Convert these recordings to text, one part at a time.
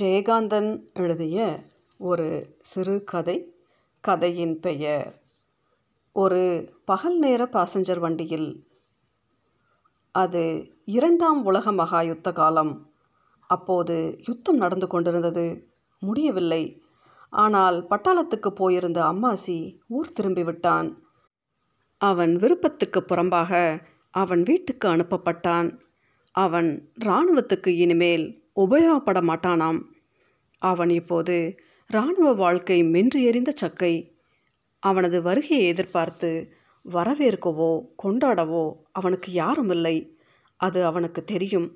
ஜெயகாந்தன் எழுதிய ஒரு சிறுகதை கதையின் பெயர் ஒரு பகல் நேர பாசஞ்சர் வண்டியில். அது இரண்டாம் உலக மகா யுத்த காலம். அப்போது யுத்தம் நடந்து கொண்டிருந்தது. முடியவில்லை. ஆனால் பட்டாளத்துக்கு போயிருந்த அம்மாசி ஊர் திரும்பிவிட்டான் அவன் விருப்பத்துக்கு புறம்பாக அவன் வீட்டுக்கு அனுப்பப்பட்டான். அவன் இராணுவத்துக்கு இனிமேல் உபயோகப்பட மாட்டானாம் அவன் இப்போது இராணுவ வாழ்க்கை மென்று எறிந்த சக்கை. அவனது வருகையை எதிர்பார்த்து வரவேற்கவோ கொண்டாடவோ அவனுக்கு யாரும் இல்லை அது அவனுக்கு தெரியும்.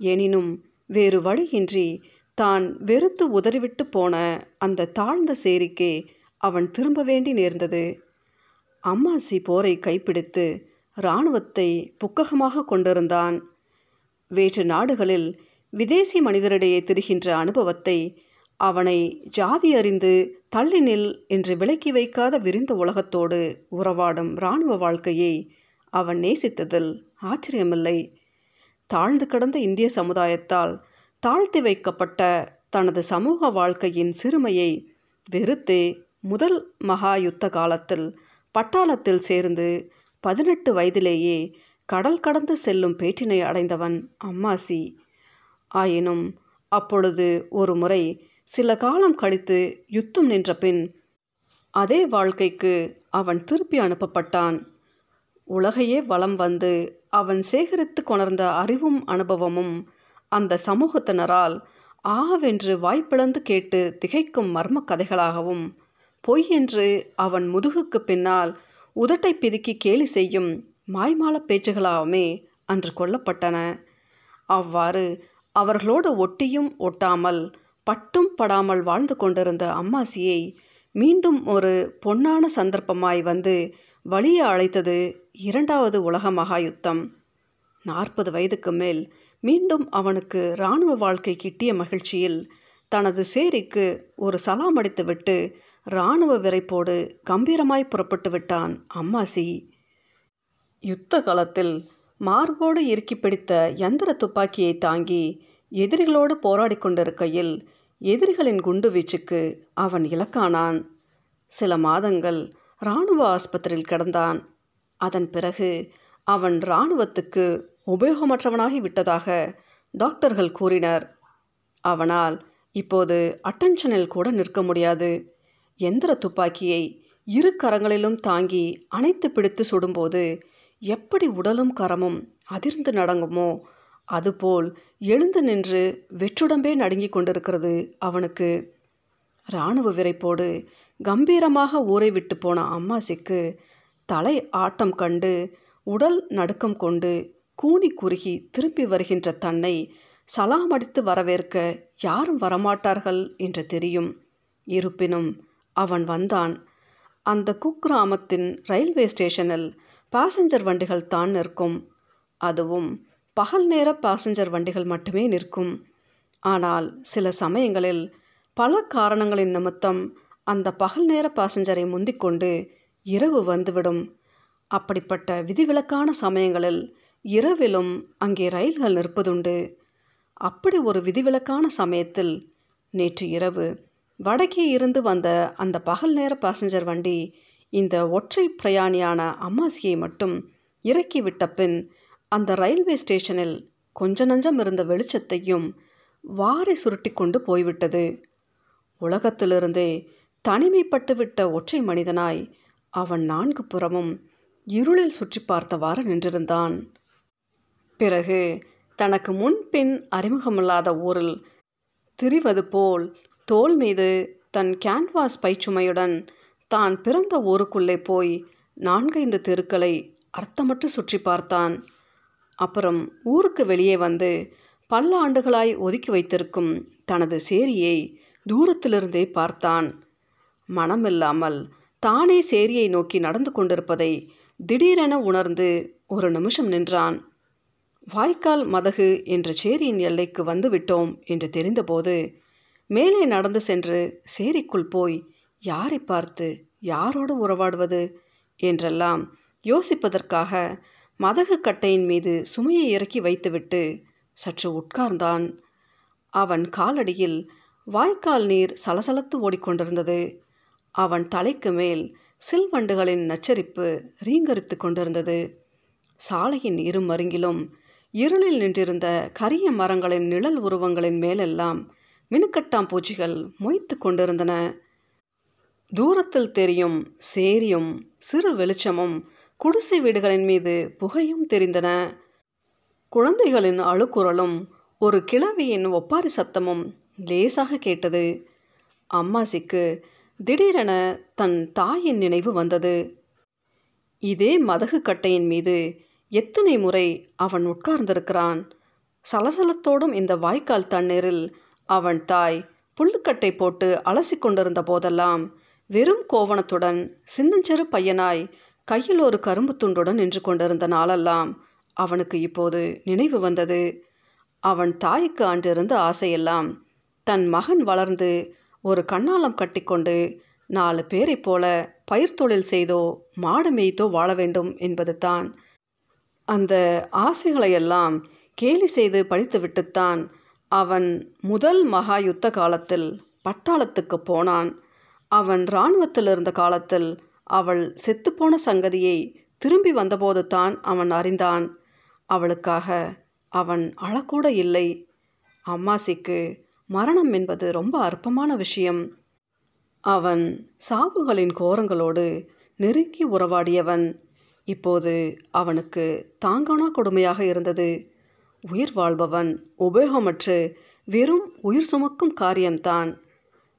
எனினும் வேறு வழியின்றி தான் வெறுத்து உதறிவிட்டு போன அந்த தாழ்ந்த சேரிக்கே அவன் திரும்ப வேண்டி நேர்ந்தது. அம்மாசி போரை கைப்பிடித்து இராணுவத்தை புக்ககமாக கொண்டிருந்தான். வேற்று நாடுகளில் விதேசி மனிதரிடையே திரிகின்ற அனுபவத்தை அவனை ஜாதி அறிந்து தள்ளினில் என்று விலக்கி வைக்காத விரிந்த உலகத்தோடு உறவாடும் இராணுவ வாழ்க்கையை அவன் நேசித்ததில் ஆச்சரியமில்லை. தாழ்ந்து கிடந்த இந்திய சமுதாயத்தால் தாழ்த்தி வைக்கப்பட்ட தனது சமூக வாழ்க்கையின் சிறுமையை வெறுத்தே முதல் மகா யுத்த காலத்தில் பட்டாளத்தில் சேர்ந்து பதினெட்டு வயதிலேயே கடல் கடந்து செல்லும் பேற்றினை அடைந்தவன் அம்மாசி. ஆயினும் அப்பொழுது ஒரு முறை சில காலம் கழித்து யுத்தம் நின்ற பின் அதே வாழ்க்கைக்கு அவன் திருப்பி அனுப்பப்பட்டான். உலகையே வலம் வந்து அவன் சேகரித்து கொணர்ந்த அறிவும் அனுபவமும் அந்த சமூகத்தினரால் ஆவென்று வாய்ப்பிழந்து கேட்டு திகைக்கும் மர்ம கதைகளாகவும் பொய் என்று அவன் முதுகுக்கு பின்னால் உதட்டை பிதுக்கி கேலி செய்யும் மாய்மால பேச்சுகளாகவுமே அன்று கொல்லப்பட்டன. அவ்வாறு அவர்களோடு ஒட்டியும் ஒட்டாமல் பட்டும் படாமல் வாழ்ந்து கொண்டிருந்த அம்மாசியை மீண்டும் ஒரு பொன்னான சந்தர்ப்பமாய் வந்து வழிய அழைத்தது இரண்டாவது உலக மகா யுத்தம் நாற்பது வயதுக்கு மேல் மீண்டும் அவனுக்கு இராணுவ வாழ்க்கை கிட்டிய மகிழ்ச்சியில் தனது சேரிக்கு ஒரு சலாம் அடித்துவிட்டு இராணுவ விரைப்போடு கம்பீரமாய் புறப்பட்டு விட்டான் அம்மாசி. யுத்த காலத்தில் மார்போடு இறுக்கி பிடித்த யந்திர துப்பாக்கியை தாங்கி எதிரிகளோடு போராடி கொண்டிருக்கையில் எதிரிகளின் குண்டு வீச்சுக்கு அவன் இலக்கானான். சில மாதங்கள் இராணுவ ஆஸ்பத்திரியில் கிடந்தான். அதன் பிறகு அவன் இராணுவத்துக்கு உபயோகமற்றவனாகி விட்டதாக டாக்டர்கள் கூறினர். அவனால் இப்போது அட்டென்ஷனில் கூட நிற்க முடியாது. எந்திர துப்பாக்கியை இரு கரங்களிலும் தாங்கி அணைத்து பிடித்து சுடும்போது எப்படி உடலும் கரமும் அதிர்ந்து நடங்குமோ அதுபோல் எழுந்து நின்று வெற்றுடம்பே நடுங்கிக் கொண்டிருக்கிறது அவனுக்கு. இராணுவ விரைப்போடு கம்பீரமாக ஊரை விட்டு போன அம்மாசிக்கு தலை ஆட்டம் கண்டு உடல் நடுக்கம் கொண்டு கூனி குறுகி திரும்பி வருகின்ற தன்னை சலாமடித்து வரவேற்க யாரும் வரமாட்டார்கள் என்று தெரியும். இருப்பினும் அவன் வந்தான். அந்த குக்கிராமத்தின் ரயில்வே ஸ்டேஷனில் பாசஞ்சர் வண்டிகள் தான் நிற்கும். அதுவும் பகல் நேர பாசஞ்சர் வண்டிகள் மட்டுமே நிற்கும். ஆனால் சில சமயங்களில் பல காரணங்களின் நிமித்தம் அந்த பகல் நேர பாசஞ்சரை முந்திக்கொண்டு இரவு வந்துவிடும். அப்படிப்பட்ட விதிவிலக்கான சமயங்களில் இரவிலும் அங்கே ரயில்கள் நிற்பதுண்டு. அப்படி ஒரு விதிவிலக்கான சமயத்தில் நேற்று இரவு வடக்கே இருந்து வந்த அந்த பகல் நேர பாசஞ்சர் வண்டி இந்த ஒற்றை பிரயாணியான அம்மாசியை மட்டும் இறக்கிவிட்ட பின் அந்த ரயில்வே ஸ்டேஷனில் கொஞ்ச நஞ்சம் இருந்த வெளிச்சத்தையும் வாரி சுருட்டி கொண்டு போய்விட்டது. உலகத்திலிருந்தே தனிமைப்பட்டுவிட்ட ஒற்றை மனிதனாய் அவன் நான்கு புறமும் இருளில் சுற்றி பார்த்தவாறு நின்றிருந்தான். பிறகு தனக்கு முன்பின் அறிமுகமில்லாத ஊரில் திரிவது போல் தோல் மீது தன் கேன்வாஸ் பைச்சுமையுடன் தான் பிறந்த ஊருக்குள்ளே போய் நான்கைந்து தெருக்களை அர்த்தமற்று சுற்றி பார்த்தான். அப்புறம் ஊருக்கு வெளியே வந்து பல ஆண்டுகளாய் ஒதுக்கி வைத்திருக்கும் தனது சேரியை தூரத்திலிருந்தே பார்த்தான். மனமில்லாமல் தானே சேரியை நோக்கி நடந்து கொண்டிருப்பதை திடீரென உணர்ந்து ஒரு நிமிஷம் நின்றான். வாய்க்கால் மதகு என்ற சேரியின் எல்லைக்கு வந்துவிட்டோம் என்று தெரிந்தபோது மேலே நடந்து சென்று சேரிக்குள் போய் யாரை பார்த்து யாரோடு உறவாடுவது? என்றெல்லாம் யோசிப்பதற்காக மதகு கட்டையின் மீது சுமையை இறக்கி வைத்துவிட்டு சற்று உட்கார்ந்தான். அவன் காலடியில் வாய்க்கால் நீர் சலசலத்து ஓடிக்கொண்டிருந்தது. அவன் தலைக்கு மேல் சில்வண்டுகளின் நச்சரிப்பு ரீங்கரித்து கொண்டிருந்தது. சாலையின் இரு மருங்கிலும் இருளில் நின்றிருந்த கரிய மரங்களின் நிழல் உருவங்களின் மேலெல்லாம் மினுக்கட்டாம் பூச்சிகள் மொய்த்து கொண்டிருந்தன. தூரத்தில் தெரியும் சேரியும் சிறு வெளிச்சமும் குடிசை வீடுகளின் மீது புகையும் தெரிந்தன. குழந்தைகளின் அழுக்குரலும் ஒரு கிழவியின் ஒப்பாரி சத்தமும் லேசாக கேட்டது. அம்மாசிக்கு திடீரென தன் தாயின் நினைவு வந்தது. இதே மதகு கட்டையின் மீது எத்தனை முறை அவன் உட்கார்ந்திருக்கிறான்? சலசலத்தோடும் இந்த வாய்க்கால் தண்ணீரில் அவன் தாய் புல்லுக்கட்டை போட்டு அலசி கொண்டிருந்த போதெல்லாம் வெறும் கோவணத்துடன் சின்னஞ்சிறு பையனாய் கையில் ஒரு கரும்பு துண்டுடன் நின்று கொண்டிருந்த நாளெல்லாம் அவனுக்கு இப்போது நினைவு வந்தது. அவன் தாய்க்கு ஆண்டிருந்த ஆசையெல்லாம் தன் மகன் வளர்ந்து ஒரு கண்ணாலம் கட்டிக்கொண்டு நாலு பேரைப் போல பயிர் தொழில் செய்தோ மாடு மேய்த்தோ வாழ வேண்டும் என்பது தான். அந்த ஆசைகளையெல்லாம் கேலி செய்து பழித்துவிட்டுத்தான் அவன் முதல் மகா யுத்த காலத்தில் பட்டாளத்துக்கு போனான். அவன் இராணுவத்தில் இருந்த காலத்தில் அவள் செத்துப்போன சங்கதியை திரும்பி வந்தபோது தான் அவன் அறிந்தான். அவளுக்காக அவன் அழக்கூட இல்லை. அம்மாசிக்கு மரணம் என்பது ரொம்ப அற்பமான விஷயம். அவன் சாவுகளின் கோரங்களோடு நெருங்கி உறவாடியவன். இப்போது அவனுக்கு தாங்கானா கொடுமையாக இருந்தது. உயிர் வாழ்பவன் உபயோகமற்று வெறும் உயிர் சுமக்கும் காரியம்தான்.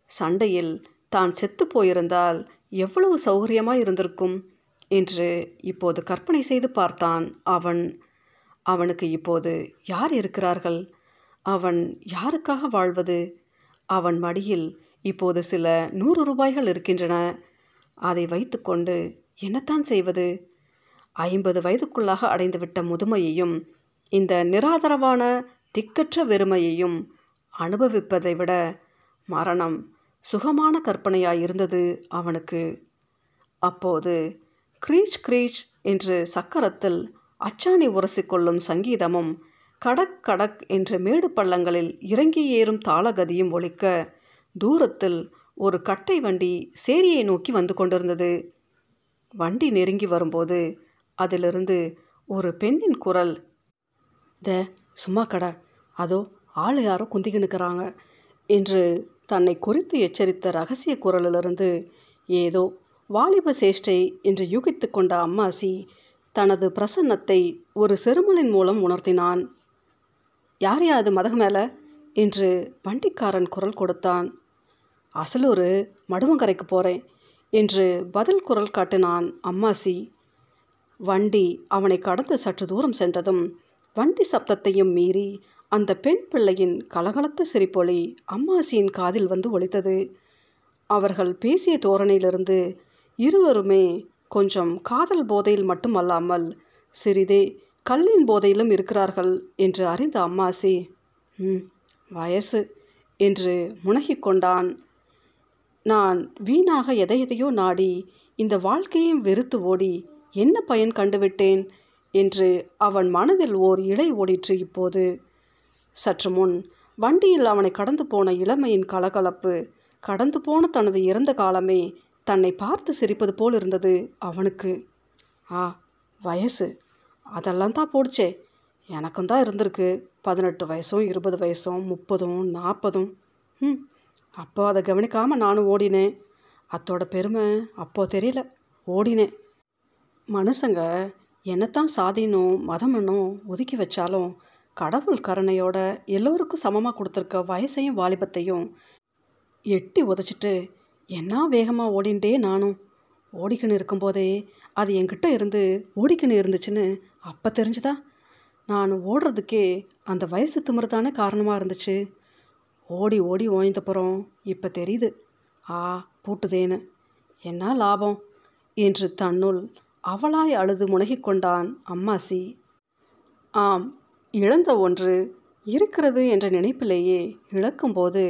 சண்டையில் தான் செத்து போயிருந்தால் எவ்வளவு சௌகரியமாக இருந்திருக்கும்? என்று இப்போது கற்பனை செய்து பார்த்தான் அவன். அவனுக்கு இப்போது யார் இருக்கிறார்கள்? அவன் யாருக்காக வாழ்வது? அவன் மடியில் இப்போது சில நூறு ரூபாய்கள் இருக்கின்றன. அதை வைத்துக்கொண்டு என்னத்தான் செய்வது? ஐம்பது வயதுக்குள்ளாக அடைந்துவிட்ட முதுமையையும் இந்த நிராதரவான திக்கற்ற வெறுமையையும் அனுபவிப்பதை விட மரணம் சுகமான கற்பனையாயிருந்தது அவனுக்கு. அப்போது க்ரீச் க்ரீச் என்று சக்கரத்தில் அச்சாணி உரசிக்கொள்ளும் சங்கீதமும் கடக் கடக் என்ற மேடு பள்ளங்களில் இறங்கி ஏறும் தாளகதியும் ஒழிக்க தூரத்தில் ஒரு கட்டை வண்டி சேரியை நோக்கி வந்து கொண்டிருந்தது. வண்டி நெருங்கி வரும்போது அதிலிருந்து ஒரு பெண்ணின் குரல் த சும்மா கடை. அதோ ஆள் யாரோ குந்திக்கு நிற்கிறாங்க என்று தன்னை குறித்து எச்சரித்த ரகசிய குரலிலிருந்து ஏதோ வாலிப சேஷ்டை என்று யூகித்து கொண்ட அம்மாசி தனது பிரசன்னத்தை ஒரு செருமலின் மூலம் உணர்த்தினான். யாரையா அது மதகு மேலே? என்று வண்டிக்காரன் குரல் கொடுத்தான். அசலூர் மடுவங்கரைக்கு போகிறேன் என்று பதில் குரல் காட்டினான் அம்மாசி. வண்டி அவனை கடந்து சற்று தூரம் சென்றதும் வண்டி சப்தத்தையும் மீறி அந்த பெண் பிள்ளையின் கலகலத்த சிரிப்பொலி அம்மாசியின் காதில் வந்து ஒலித்தது. அவர்கள் பேசிய தோரணையிலிருந்து இருவருமே கொஞ்சம் காதல் போதையில் மட்டுமல்லாமல் சிறிதே கல்லின் போதையிலும் இருக்கிறார்கள் என்று அறிந்த அம்மாசி ம் வயசு என்று முனகிக்கொண்டான் நான் வீணாக எதை எதையோ நாடி இந்த வாழ்க்கையும் வெறுத்து ஓடி என்ன பயன் கண்டுவிட்டேன்? என்று அவன் மனதில் ஓர் இலை ஓடிற்று இப்போது. சற்று முன் வண்டியில் அவனை கடந்து போன இளமையின் கலகலப்பு கடந்து போன தனது இறந்த காலமே தன்னை பார்த்து சிரிப்பது போல் இருந்தது அவனுக்கு. ஆ வயசு. அதெல்லாம் தான் போடுச்சே. எனக்கும் தான் இருந்திருக்கு. பதினெட்டு வயசும் இருபது வயசும் முப்பதும் நாற்பதும். ம் அப்போ அதை கவனிக்காமல் நானும் ஓடினேன். அத்தோட பெருமை அப்போ தெரியல. ஓடினேன். மனுஷங்க என்னத்தான் சாதினும் மதமனும் ஒதுக்கி வச்சாலும் கடவுள் கருணையோட எல்லோருக்கும் சமமாக கொடுத்துருக்க வயசையும் வாலிபத்தையும் எட்டி உதச்சிட்டு என்ன வேகமாக ஓடிண்டே நானும். ஓடிக்கின்னு இருக்கும்போதே அது என்கிட்ட இருந்து ஓடிக்கின்னு இருந்துச்சுன்னு அப்போ தெரிஞ்சுதா? நான் ஓடுறதுக்கே அந்த வயசு திமிரு தானே காரணமாக இருந்துச்சு. ஓடி ஓடி ஓய்ந்தப்புறம் இப்போ தெரியுது. ஆ பூட்டுதேன்னு. என்ன லாபம்? என்று தன்னுள் அவளாய் அழுது முனகிக் கொண்டான் அம்மாசி. ஆம் இழந்த ஒன்று இருக்கிறது என்ற நினைப்பிலேயே இழக்கும்போது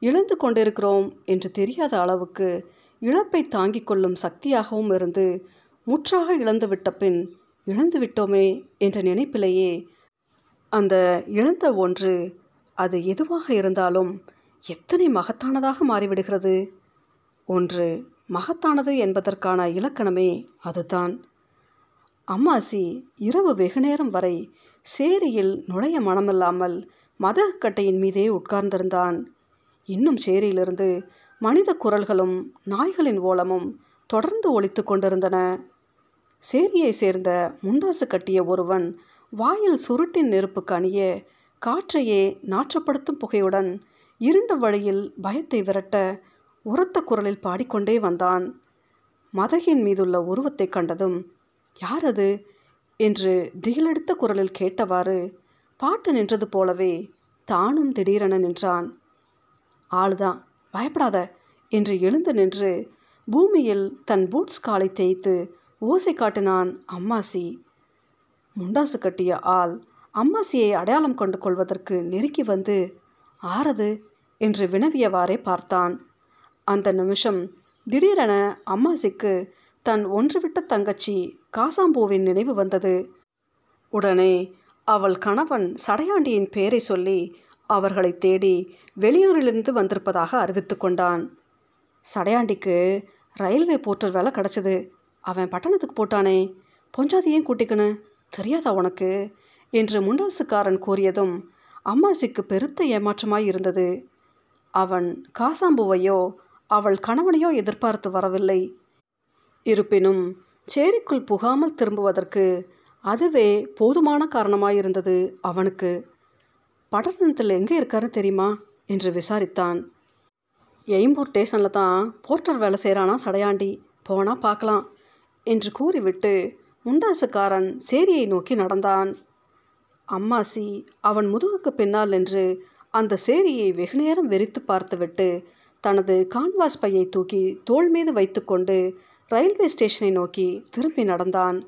இழந்து கொண்டிருக்கிறோம் என்று தெரியாத அளவுக்கு இழப்பை தாங்கிக் கொள்ளும் சக்தியாகவும் இருந்து முற்றாக இழந்துவிட்ட பின் இழந்து விட்டோமே என்ற நினைப்பிலேயே அந்த இழந்த ஒன்று அது எதுவாக இருந்தாலும் எத்தனை மகத்தானதாக மாறிவிடுகிறது? ஒன்று மகத்தானது என்பதற்கான இலக்கணமே அதுதான். அம்மாசி இரவு வெகுநேரம் வரை சேரியில் நுழைய மனமில்லாமல் மதகக்கட்டையின் மீதே உட்கார்ந்திருந்தான். இன்னும் சேரியிலிருந்து மனித குரல்களும் நாய்களின் ஓலமும் தொடர்ந்து ஒழித்து கொண்டிருந்தன. சேரியை சேர்ந்த முண்டாசு கட்டிய ஒருவன் வாயில் சுருட்டின் நெருப்பு கணிய காற்றையே நாற்றப்படுத்தும் புகையுடன் இருண்ட வழியில் பயத்தை விரட்ட உரத்த குரலில் பாடிக்கொண்டே வந்தான். மதகின் மீதுள்ள உருவத்தை கண்டதும் யார் அது என்று திகிலெடுத்த குரலில் கேட்டவாறு பாட்டு நின்றது போலவே தானும் திடீரென நின்றான். ஆளுதான் பயப்படாத என்று எழுந்து நின்று பூமியில் தன் பூட்ஸ் காலை தேய்த்து ஓசை காட்டினான் அம்மாசி. முண்டாசு கட்டிய ஆள் அம்மாசியை அடையாளம் கொண்டு கொள்வதற்கு நெருக்கி வந்து ஆறது என்று வினவியவாறே பார்த்தான். அந்த நிமிஷம் திடீரென அம்மாசிக்கு தன் ஒன்றுவிட்ட தங்கச்சி காசாம்பூவின் நினைவு வந்தது. உடனே அவள் கணவன் சடையாண்டியின் பெயரை சொல்லி அவர்களை தேடி வெளியூரிலிருந்து வந்திருப்பதாக அறிவித்து கொண்டான். சடையாண்டிக்கு ரயில்வே போர்ட்டர் வேலை கிடச்சிது. அவன் பட்டணத்துக்கு போட்டானே. பொஞ்சாதியும் கூட்டிக்கணு தெரியாதா உனக்கு? என்று முண்டாசுக்காரன் கூறியதும் அம்மாசிக்கு பெருத்த ஏமாற்றமாய் இருந்தது. அவன் காசாம்புவையோ அவள் கணவனையோ எதிர்பார்த்து வரவில்லை. இருப்பினும் சேரிக்குள் புகாமல் திரும்புவதற்கு அதுவே போதுமான காரணமாயிருந்தது அவனுக்கு. பட்டணத்தில் எங்கே இருக்காருன்னு தெரியுமா? என்று விசாரித்தான். எய்ம்பூர் ஸ்டேஷனில் தான் போர்ட்டர் வேலை செய்கிறானா சடையாண்டி? போனால் பார்க்கலாம் என்று கூறிவிட்டு முண்டாசுக்காரன் சேரியை நோக்கி நடந்தான். அம்மாசி அவன் முதுகுக்கு பின்னால் நின்று அந்த சேரியை வெகுநேரம் வெறித்து பார்த்துவிட்டு தனது கான்வாஸ் பையை தூக்கி தோள் மீது வைத்துக்கொண்டு ரயில்வே ஸ்டேஷனை நோக்கி திரும்பி நடந்தான்.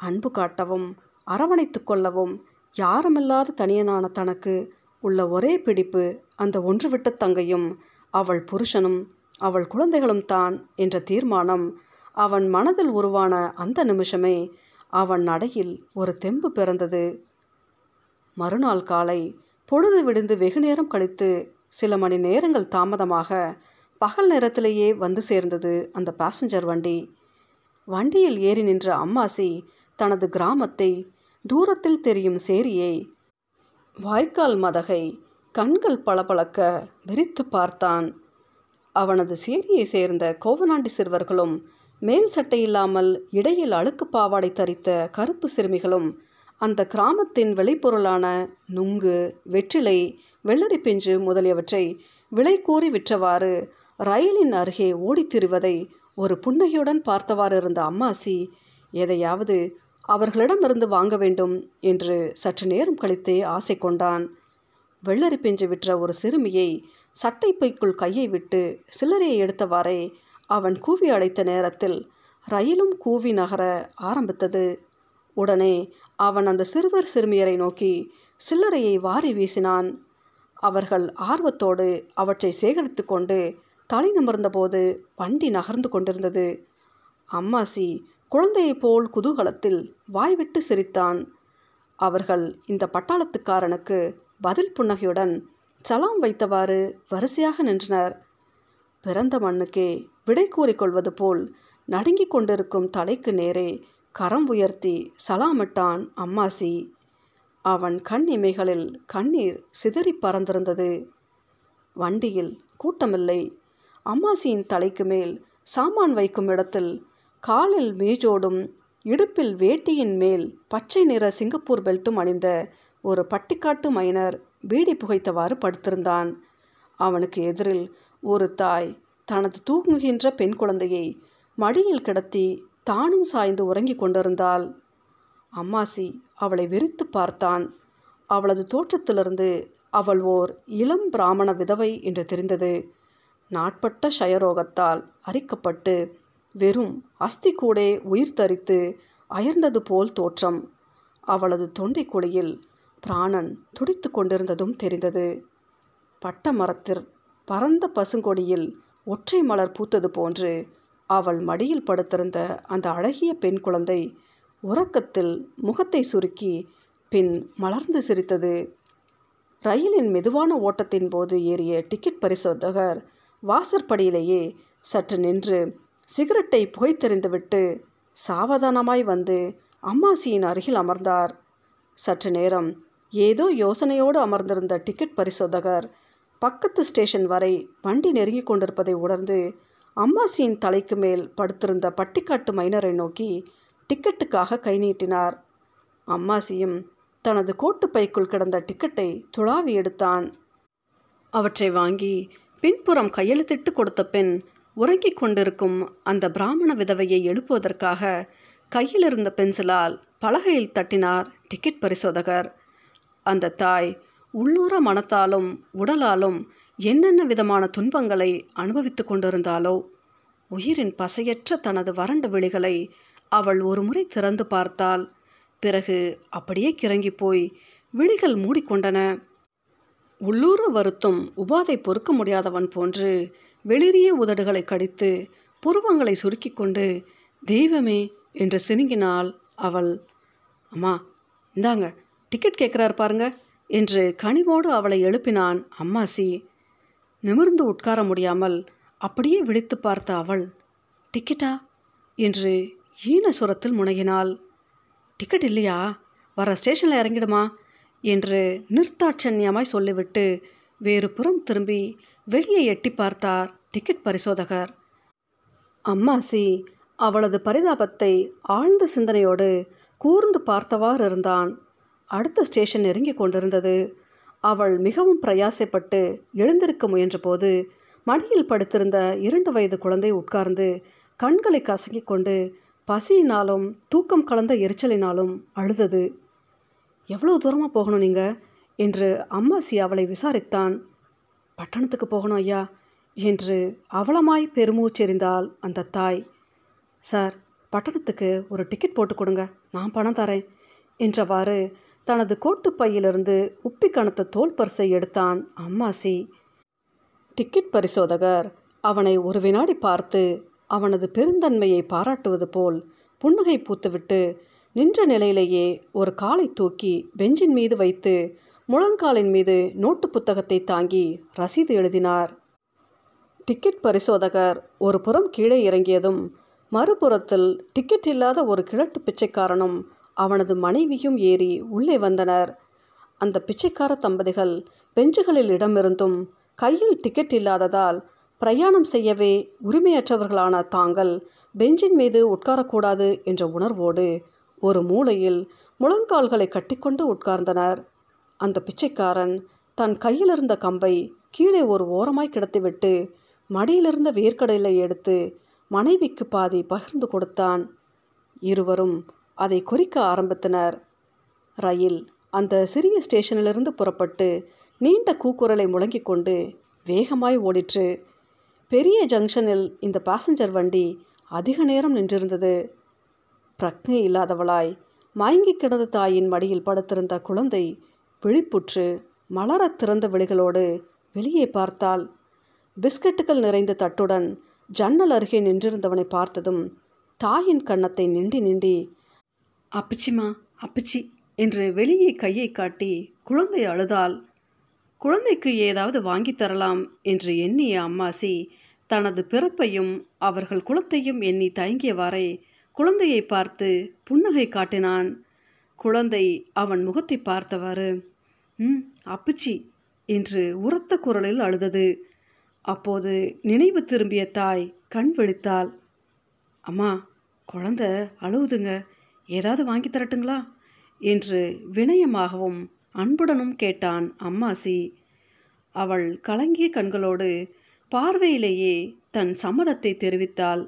அன்பு காட்டவும் அரவணைத்து கொள்ளவும் யாருமில்லாத தனியனான தனக்கு உள்ள ஒரே பிடிப்பு அந்த ஒன்றுவிட்ட தங்கையும் அவள் புருஷனும் அவள் குழந்தைகளும் தான் என்ற தீர்மானம் அவன் மனதில் உருவான அந்த நிமிஷமே அவன் நடையில் ஒரு தெம்பு பிறந்தது. மறுநாள் காலை பொழுது விடிந்து வெகுநேரம் கழித்து சில மணி நேரங்கள் தாமதமாக பகல் நேரத்திலேயே வந்து சேர்ந்தது அந்த பாசஞ்சர் வண்டி. வண்டியில் ஏறி நின்ற அம்மாசி தனது கிராமத்தை தூரத்தில் தெரியும் சேரியை வாய்க்கால் மதகை கண்கள் பளபளக்க விரித்து பார்த்தான். அவனது சேரியை சேர்ந்த கோவனாண்டி சிறுவர்களும் மேல் சட்டை இல்லாமல் இடையில் அழுக்கு பாவாடை தரித்த கருப்பு சிறுமிகளும் அந்த கிராமத்தின் விளைபொருளான நுங்கு வெற்றிலை வெள்ளரி பிஞ்சு முதலியவற்றை விலை கூறி விற்றவாறு ரயிலின் அருகே ஓடித் திரிவதை ஒரு புன்னகையுடன் பார்த்தவாறு இருந்த அம்மாசி எதையாவது அவர்களிடமிருந்து வாங்க வேண்டும் என்று சற்று நேரம் கழித்தே ஆசை கொண்டான். வெள்ளரி பிஞ்சு விற்ற ஒரு சிறுமியை சட்டை பைக்குள் கையை விட்டு சில்லறையை எடுத்தவாறே அவன் கூவி அழைத்த நேரத்தில் ரயிலும் கூவி நகர ஆரம்பித்தது. உடனே அவன் அந்த சிறுவர் சிறுமியரை நோக்கி சில்லறையை வாரி வீசினான். அவர்கள் ஆர்வத்தோடு அவற்றை சேகரித்து கொண்டு தலை நிமிர்ந்தபோது வண்டி நகர்ந்து கொண்டிருந்தது. அம்மாசி குழந்தையைப் போல் குதூகலத்தில் வாய்விட்டு சிரித்தான். அவர்கள் இந்த பட்டாளத்துக்காரனுக்கு பதில் புன்னகையுடன் சலாம் வைத்தவாறு வரிசையாக நின்றனர். பிறந்த மண்ணுக்கே விடை கூறிக்கொள்வது போல் நடுங்கிக் கொண்டிருக்கும் தலைக்கு நேரே கரம் உயர்த்தி சலாமிட்டான் அம்மாசி. அவன் கண் இமைகளில் கண்ணீர் சிதறி பறந்திருந்தது. வண்டியில் கூட்டமில்லை. அம்மாசியின் தலைக்கு மேல் சாமான் வைக்கும் இடத்தில் காலில் மேஜோடும் இடுப்பில் வேட்டியின் மேல் பச்சை நிற சிங்கப்பூர் பெல்ட்டும் அணிந்த ஒரு பட்டிக்காட்டு மைனர் பீடி புகைத்தவாறு படுத்திருந்தான். அவனுக்கு எதிரில் ஒரு தாய் தனது தூங்குகின்ற பெண் குழந்தையை மடியில் கிடத்தி தானும் சாய்ந்து உறங்கிக் கொண்டிருந்தாள். அம்மாசி அவளை வெறித்து பார்த்தான். அவளது தோற்றத்திலிருந்து அவள் ஓர் இளம் பிராமண விதவை என்று தெரிந்தது. நாட்பட்ட ஷயரோகத்தால் அரிக்கப்பட்டு வெறும் அஸ்தி கூடே உயிர் தரித்து அயர்ந்தது போல் தோற்றம். அவளது தொண்டை குழியில் பிராணன் துடித்து கொண்டிருந்ததும் தெரிந்தது. பட்ட மரத்தில் பரந்த பசுங்கொடியில் ஒற்றை மலர் பூத்தது போன்று அவள் மடியில் படுத்திருந்த அந்த அழகிய பெண் குழந்தை உறக்கத்தில் முகத்தை சுருக்கி பின் மலர்ந்து சிரித்தது. ரயிலின் மெதுவான ஓட்டத்தின் போது ஏறிய டிக்கெட் பரிசோதகர் வாசற்படியிலேயே சற்று நின்று சிகரெட்டை புகைத்தெறிந்துவிட்டு சாவதானமாய் வந்து அம்மாசியின் அருகில் அமர்ந்தார். சற்று நேரம் ஏதோ யோசனையோடு அமர்ந்திருந்த டிக்கெட் பரிசோதகர் பக்கத்து ஸ்டேஷன் வரை வண்டி நெருங்கி கொண்டிருப்பதை உணர்ந்து அம்மாசியின் தலைக்கு மேல் படுத்திருந்த பட்டிக்காட்டு மைனரை நோக்கி டிக்கெட்டுக்காக கை நீட்டினார். அம்மாசியும் தனது கோட்டு பைக்குள் கிடந்த டிக்கெட்டை துளாவி எடுத்தான். அவற்றை வாங்கி பின்புறம் கையெழுத்திட்டு கொடுத்த பெண் உறங்கிக் கொண்டிருக்கும் அந்த பிராமண விதவையை எழுப்புவதற்காக கையில் இருந்த பென்சிலால் பலகையில் தட்டினார் டிக்கெட் பரிசோதகர். அந்த தாய் உள்ளூர மனத்தாலும் உடலாலும் என்னென்ன விதமான துன்பங்களை அனுபவித்து கொண்டிருந்தாலோ உயிரின் பசையற்ற தனது வறண்ட விழிகளை அவள் ஒரு முறை திறந்து பார்த்தாள். பிறகு அப்படியே கிறங்கி போய் விழிகள் மூடிக்கொண்டன. உள்ளூர வருத்தும் உபாதை பொறுக்க முடியாதவன் போன்று வெளிரிய உதடுகளை கடித்து புருவங்களை சுருக்கி கொண்டு தெய்வமே என்று சினுங்கினாள் அவள். அம்மா இந்தாங்க டிக்கெட் கேட்குறார் பாருங்க என்று கனிவோடு அவளை எழுப்பினான் அம்மாசி. நிமிர்ந்து உட்கார முடியாமல் அப்படியே விழித்து பார்த்த அவள் டிக்கெட்டா என்று ஈன சுரத்தில் முனகினாள். டிக்கெட் இல்லையா? வர ஸ்டேஷனில் இறங்கிடுமா? என்று நிறுத்தாட்சண்யமாய் சொல்லிவிட்டு வேறு புறம் திரும்பி வெளியே எட்டி பார்த்தார் டிக்கெட் பரிசோதகர். அம்மாசி அவளது பரிதாபத்தை ஆழ்ந்த சிந்தனையோடு கூர்ந்து பார்த்தவாறு இருந்தான். அடுத்த ஸ்டேஷன் நெருங்கி கொண்டிருந்தது. அவள் மிகவும் பிரயாசைப்பட்டு எழுந்திருக்க முயன்றபோது மடியில் படுத்திருந்த இரண்டு வயது குழந்தை உட்கார்ந்து கண்களை கசங்கிக் கொண்டு பசியினாலும் தூக்கம் கலந்த எரிச்சலினாலும் அழுதது. எவ்வளோ தூரமாக போகணும் நீங்கள் என்று அம்மாசி அவளை விசாரித்தான். பட்டணத்துக்கு போகணும் ஐயா என்று அவலமாய் பெருமூச்செறிந்தாள் அந்த தாய். சார் பட்டணத்துக்கு ஒரு டிக்கெட் போட்டு கொடுங்க நான் பணம் தரேன் என்றவாறு தனது கோட்டு பையிலிருந்து உப்பி கணத்த தோல் பரிசை எடுத்தான் அம்மாசி. டிக்கெட் பரிசோதகர் அவனை ஒரு வினாடி பார்த்து அவனது பெருந்தன்மையை பாராட்டுவது போல் புன்னகை பூத்துவிட்டு நின்ற நிலையிலேயே ஒரு காலை தூக்கி பெஞ்சின் மீது வைத்து முழங்காலின் மீது நோட்டு புத்தகத்தை தாங்கி ரசீது எழுதினார். டிக்கெட் பரிசோதகர் ஒரு புறம் கீழே இறங்கியதும் மறுபுறத்தில் டிக்கெட் இல்லாத ஒரு கிழட்டு பிச்சைக்காரனும் அவனது மனைவியும் ஏறி உள்ளே வந்தனர். அந்த பிச்சைக்கார தம்பதிகள் பெஞ்சுகளில் இடமிருந்தும் கையில் டிக்கெட் இல்லாததால் பிரயாணம் செய்யவே உரிமையற்றவர்களான தாங்கள் பெஞ்சின் மீது உட்காரக்கூடாது என்ற உணர்வோடு ஒரு மூலையில் முழங்கால்களை கட்டிக்கொண்டு உட்கார்ந்தனர். அந்த பிச்சைக்காரன் தன் கையிலிருந்த கம்பை கீழே ஒரு ஓரமாய் கிடத்திவிட்டு மடியிலிருந்த வேர்க்கடலை எடுத்து மனைவிக்கு பாதி பகிர்ந்து கொடுத்தான். இருவரும் அதை குறிக்க ஆரம்பித்தனர். ரயில் அந்த சிறிய ஸ்டேஷனிலிருந்து புறப்பட்டு நீண்ட கூக்குரலை முழங்கிக் கொண்டு வேகமாய் ஓடிற்று. பெரிய ஜங்ஷனில் இந்த பாசஞ்சர் வண்டி அதிக நேரம் நின்றிருந்தது. பிரக்ஞை இல்லாதவளாய் மயங்கி கிடந்த தாயின் மடியில் படுத்திருந்த குழந்தை விழிப்புற்று மலரத் திறந்த விழிகளோடு வெளியே பார்த்தாள். பிஸ்கட்டுகள் நிறைந்த தட்டுடன் ஜன்னல் அருகே நின்றிருந்தவனை பார்த்ததும் தாயின் கன்னத்தை நிண்டி நிண்டி அப்பிச்சிமா அப்பிச்சி என்று வெளியே கையை காட்டி குழந்தை அழுதாள். குழந்தைக்கு ஏதாவது வாங்கித் தரலாம் என்று எண்ணிய அம்மாசி தனது பிறப்பையும் அவர்கள் குலத்தையும் எண்ணி தயங்கியவாறே குழந்தையை பார்த்து புன்னகை காட்டினான். குழந்தை அவன் முகத்தை பார்த்தவாறு ம் அப்புச்சி என்று உரத்த குரலில் அழுதது. அப்போது நினைவு திரும்பிய தாய் கண் விழித்தாள். அம்மா குழந்த அழுவுதுங்க. ஏதாவது வாங்கி தரட்டுங்களா? என்று வினயமாகவும் அன்புடனும் கேட்டான் அம்மாசி. அவள் கலங்கிய கண்களோடு பார்வையிலேயே தன் சம்மதத்தை தெரிவித்தாள்.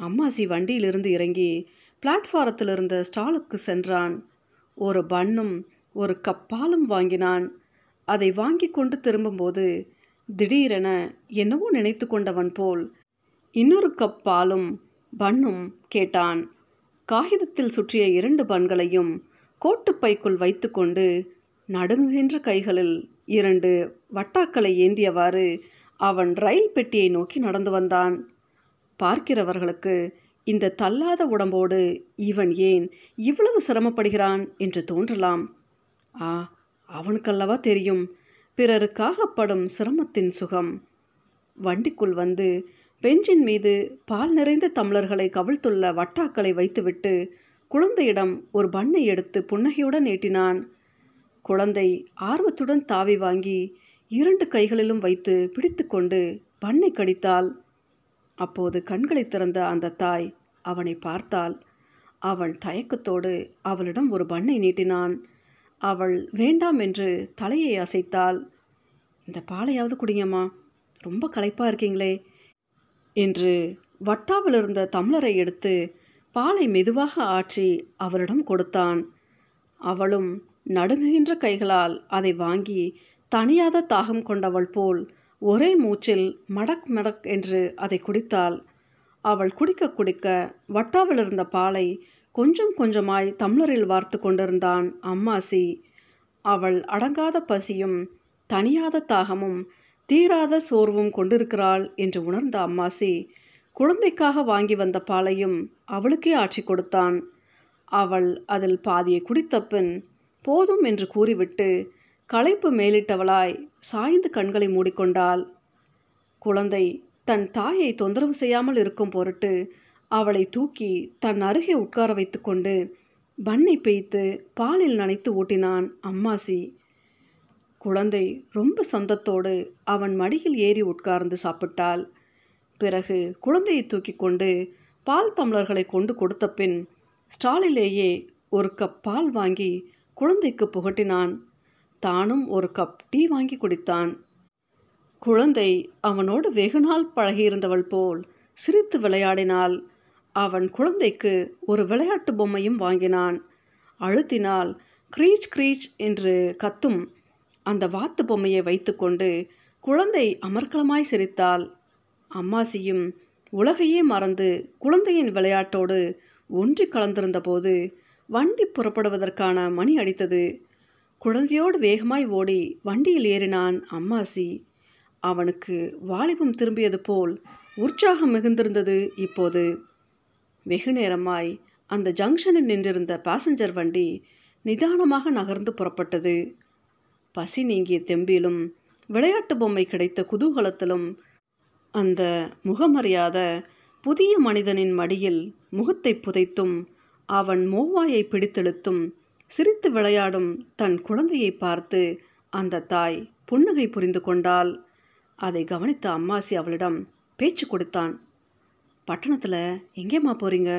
அம்மாசி வண்டியிலிருந்து இறங்கி பிளாட்ஃபாரத்தில் இருந்த ஸ்டாலுக்கு சென்றான். ஒரு பன்னும் ஒரு கப்பாலும் வாங்கினான். அதை வாங்கி கொண்டு திரும்பும்போது திடீரென என்னவோ நினைத்து கொண்டவன் போல் இன்னொரு கப் பாலும் பன்னும் கேட்டான். காகிதத்தில் சுற்றிய இரண்டு பன்களையும் கோட்டுப்பைக்குள் வைத்துக்கொண்டு நடுங்குகின்ற கைகளில் இரண்டு வட்டாக்களை ஏந்தியவாறு அவன் ரயில் பெட்டியை நோக்கி நடந்து வந்தான். பார்க்கிறவர்களுக்கு இந்த தள்ளாத உடம்போடு இவன் ஏன் இவ்வளவு சிரமப்படுகிறான் என்று தோன்றலாம். ஆ அவனுக்கல்லவா தெரியும். பிறருக்காகப்படும் சிரமத்தின் சுகம். வண்டிக்குள் வந்து பெஞ்சின் மீது பால் நிறைந்த தம்ளர்களை கவிழ்த்துள்ள வட்டாக்களை வைத்துவிட்டு குழந்தையிடம் ஒரு பண்ணை எடுத்து புன்னகையுடன் நீட்டினான் குழந்தை ஆர்வத்துடன் தாவி வாங்கி இரண்டு கைகளிலும் வைத்து பிடித்துக்கொண்டு பண்ணை கடித்தாள். அப்போது கண்களை திறந்த அந்த தாய் அவனை பார்த்தாள். அவன் தயக்கத்தோடு அவளிடம் ஒரு பண்ணை நீட்டினான். அவள் வேண்டாம் என்று தலையை அசைத்தாள். இந்த பாலையாவது குடிங்கம்மா ரொம்ப களைப்பாக இருக்கீங்களே என்று வட்டாவில் இருந்த தம்ளரை எடுத்து பாலை மெதுவாக ஆற்றி அவளிடம் கொடுத்தான். அவளும் நடுங்குகின்ற கைகளால் அதை வாங்கி தனியாத தாகம் கொண்டவள் போல் ஒரே மூச்சில் மடக் மடக் என்று அதை குடித்தாள் அவள் குடிக்க குடிக்க வட்டாவில் இருந்த பாலை கொஞ்சம் கொஞ்சமாய் தம்ளரில் வார்த்து கொண்டிருந்தான் அம்மாசி. அவள் அடங்காத பசியும் தனியாத தாகமும் தீராத சோர்வும் கொண்டிருக்கிறாள் என்று உணர்ந்த அம்மாசி குழந்தைக்காக வாங்கி வந்த பாலையும் அவளுக்கே ஆட்சி கொடுத்தான். அவள் அதில் பாதியை குடித்த பின் போதும் என்று கூறிவிட்டு களைப்பு மேலிட்டவளாய் சாய்ந்து கண்களை மூடிக்கொண்டாள். குழந்தை தன் தாயை தொந்தரவு செய்யாமல் இருக்கும் பொருட்டு அவளை தூக்கி தன் அருகே உட்கார வைத்துக்கொண்டு பண்ணை பெய்த்து பாலில் நனைத்து ஊட்டினான் அம்மாசி. குழந்தை ரொம்ப சொந்தத்தோடு அவன் மடியில் ஏறி உட்கார்ந்து சாப்பிட்டாள். பிறகு குழந்தையை தூக்கி கொண்டு பால் தம்ளர்களை கொண்டு கொடுத்த பின் ஸ்டாலிலேயே ஒரு கப் பால் வாங்கி குழந்தைக்கு புகட்டினான் தானும் ஒரு கப் டீ வாங்கி குடித்தான். குழந்தை அவனோடு வெகுநாள் பழகியிருந்தவள் போல் சிரித்து விளையாடினாள். அவன் குழந்தைக்கு ஒரு விளையாட்டு பொம்மையும் வாங்கினான். அழுத்தினால் க்ரீச் க்ரீச் என்று கத்தும் அந்த வாத்து பொம்மையை வைத்துக்கொண்டு குழந்தை அமர்க்கலமாய் சிரித்தாள். அம்மாசியும் உலகையே மறந்து குழந்தையின் விளையாட்டோடு ஒன்றி கலந்திருந்தபோது வண்டி புறப்படுவதற்கான மணி அடித்தது. குழந்தையோடு வேகமாய் ஓடி வண்டியில் ஏறினான் அம்மாசி. அவனுக்கு வாலிபம் திரும்பியது போல் உற்சாகம் மிகுந்திருந்தது இப்போது. வெகு நேரமாய் அந்த ஜங்ஷனில் நின்றிருந்த பாசஞ்சர் வண்டி நிதானமாக நகர்ந்து புறப்பட்டது. பசி நீங்கிய தெம்பிலும் விளையாட்டு பொம்மை கிடைத்த குதூகலத்திலும் அந்த முகமறியாத புதிய மனிதனின் மடியில் முகத்தை புதைத்தும் அவன் மோவாயை பிடித்தெழுத்தும் சிரித்து விளையாடும் தன் குழந்தையை பார்த்து அந்த தாய் புன்னகை புரிந்து கொண்டாள். அதை கவனித்த அம்மாசி அவளிடம் பேச்சு கொடுத்தான். பட்டணத்தில் எங்கேம்மா போகிறீங்க